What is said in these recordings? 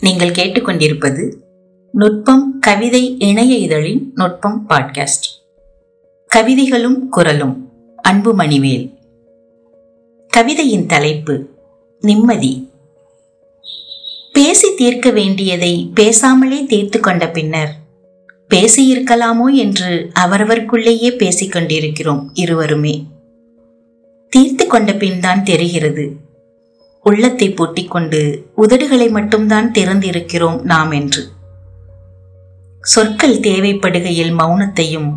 நீங்கள் கேட்டுக்கொண்டிருப்பது நுட்பம் கவிதை இணைய இதழின் நுட்பம் பாட்காஸ்ட். கவிதைகளும் குரலும் அன்பு மணிவேல். கவிதையின் தலைப்பு நிம்மதி. பேசி தீர்க்க வேண்டியதை பேசாமலே தீர்த்து கொண்ட பின்னர் பேசியிருக்கலாமோ என்று அவரவர்க்குள்ளேயே பேசிக் கொண்டிருக்கிறோம் இருவருமே. தீர்த்து கொண்ட பின் தான் தெரிகிறது உள்ளத்தை பூட்டிக்கொண்டு உதடுகளை மட்டும்தான் திறந்திருக்கிறோம் நாம் என்று. சொற்கள் தேவைப்படுகையில் மௌனத்தையும்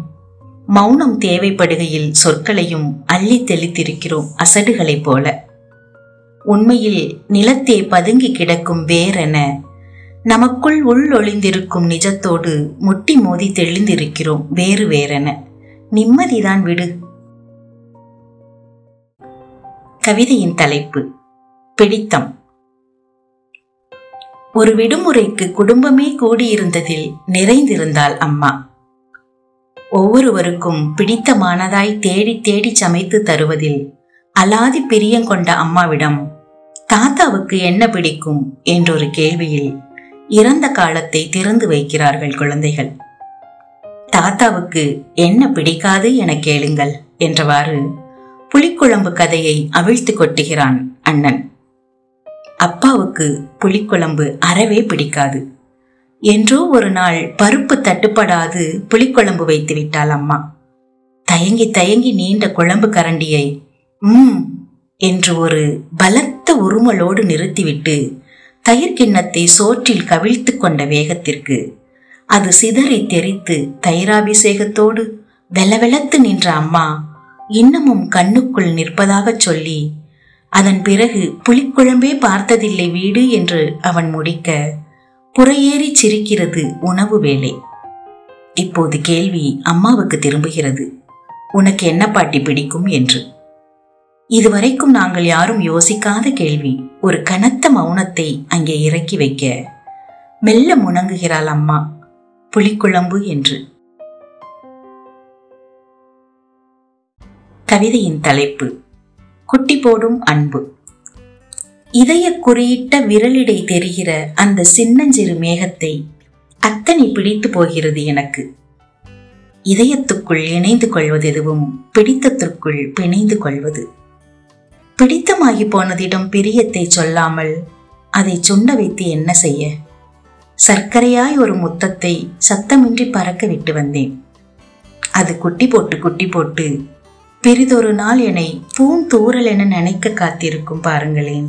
மௌனம் தேவைப்படுகையில் சொற்களையும் அள்ளி தெளித்திருக்கிறோம் அசடுகளைப் போல. உண்மையில் நிலத்தே பதுங்கி கிடக்கும் வேறென நமக்குள் உள்ளொளிந்திருக்கும் நிஜத்தோடு முட்டி மோதி தெளிந்திருக்கிறோம் வேறு வேறென. நிம்மதிதான் விடு. கவிதையின் தலைப்பு. பிடித்தம். ஒரு விடுமுறைக்கு குடும்பமே கூடியிருந்ததில் நிறைந்திருந்தாள் அம்மா. ஒவ்வொருவருக்கும் பிடித்தமானதாய் தேடி தேடி சமைத்து தருவதில் அலாதி பிரியங்கொண்ட அம்மாவிடம் தாத்தாவுக்கு என்ன பிடிக்கும்? என்றொரு கேள்வியில் இறந்த காலத்தை திறந்து வைக்கிறார்கள் குழந்தைகள். தாத்தாவுக்கு என்ன பிடிக்காது என கேளுங்கள் என்றவாறு புலிக்குழம்பு கதையை அவிழ்த்து கொட்டுகிறான் அண்ணன். அப்பாவுக்கு புளிக்குழம்பு அறவே பிடிக்காது. என்றோ ஒரு நாள் பருப்பு தட்டுப்படாது புளிக்குழம்பு வைத்து விட்டாள் அம்மா. தயங்கி தயங்கி நீண்ட குழம்பு கரண்டியை உம் என்று ஒரு பலத்த உருமலோடு நிறுத்திவிட்டு தயிர் கிண்ணத்தை சோற்றில் கவிழ்த்து கொண்ட வேகத்திற்கு அது சிதறி தெரித்து தயிராபிஷேகத்தோடு வெலவெலத்து நின்ற அம்மா இன்னமும் கண்ணுக்குள் நிற்பதாகச் சொல்லி அதன் பிறகு புலிக்குழம்பே பார்த்ததில்லை வீடு என்று அவன் முடிக்க புறையேறி சிரிக்கிறது உணவு வேலை. இப்போது கேள்வி அம்மாவுக்கு திரும்புகிறது. உனக்கு என்ன பாட்டி பிடிக்கும் என்று. இதுவரைக்கும் நாங்கள் யாரும் யோசிக்காத கேள்வி. ஒரு கனத்த மௌனத்தை அங்கே இறக்கி வைக்க மெல்ல முணங்குகிறாள் அம்மா. புலிக்குழம்பு என்று. கவிதையின் தலைப்பு குட்டி போடும் அன்பு. இதய குறியிட்ட விரலிடை தெரிகிற அந்த சின்னஞ்சிறு மேகத்தை அத்தனை பிடித்து போகிறது எனக்கு. இதயத்துக்குள் இணைந்து கொள்வது எதுவும் பிடித்தத்திற்குள் பிணைந்து கொள்வது. பிடித்தமாகி போனதிடம் பிரியத்தை சொல்லாமல் அதை சுண்ட வைத்து என்ன செய்ய? சர்க்கரையாய் ஒரு முத்தத்தை சத்தமின்றி பறக்க விட்டு வந்தேன். அது குட்டி போட்டு குட்டி போட்டு பெரிதொரு நாள் என்னை பூந்தூரல் என நினைக்க காத்திருக்கும் பாருங்களேன்.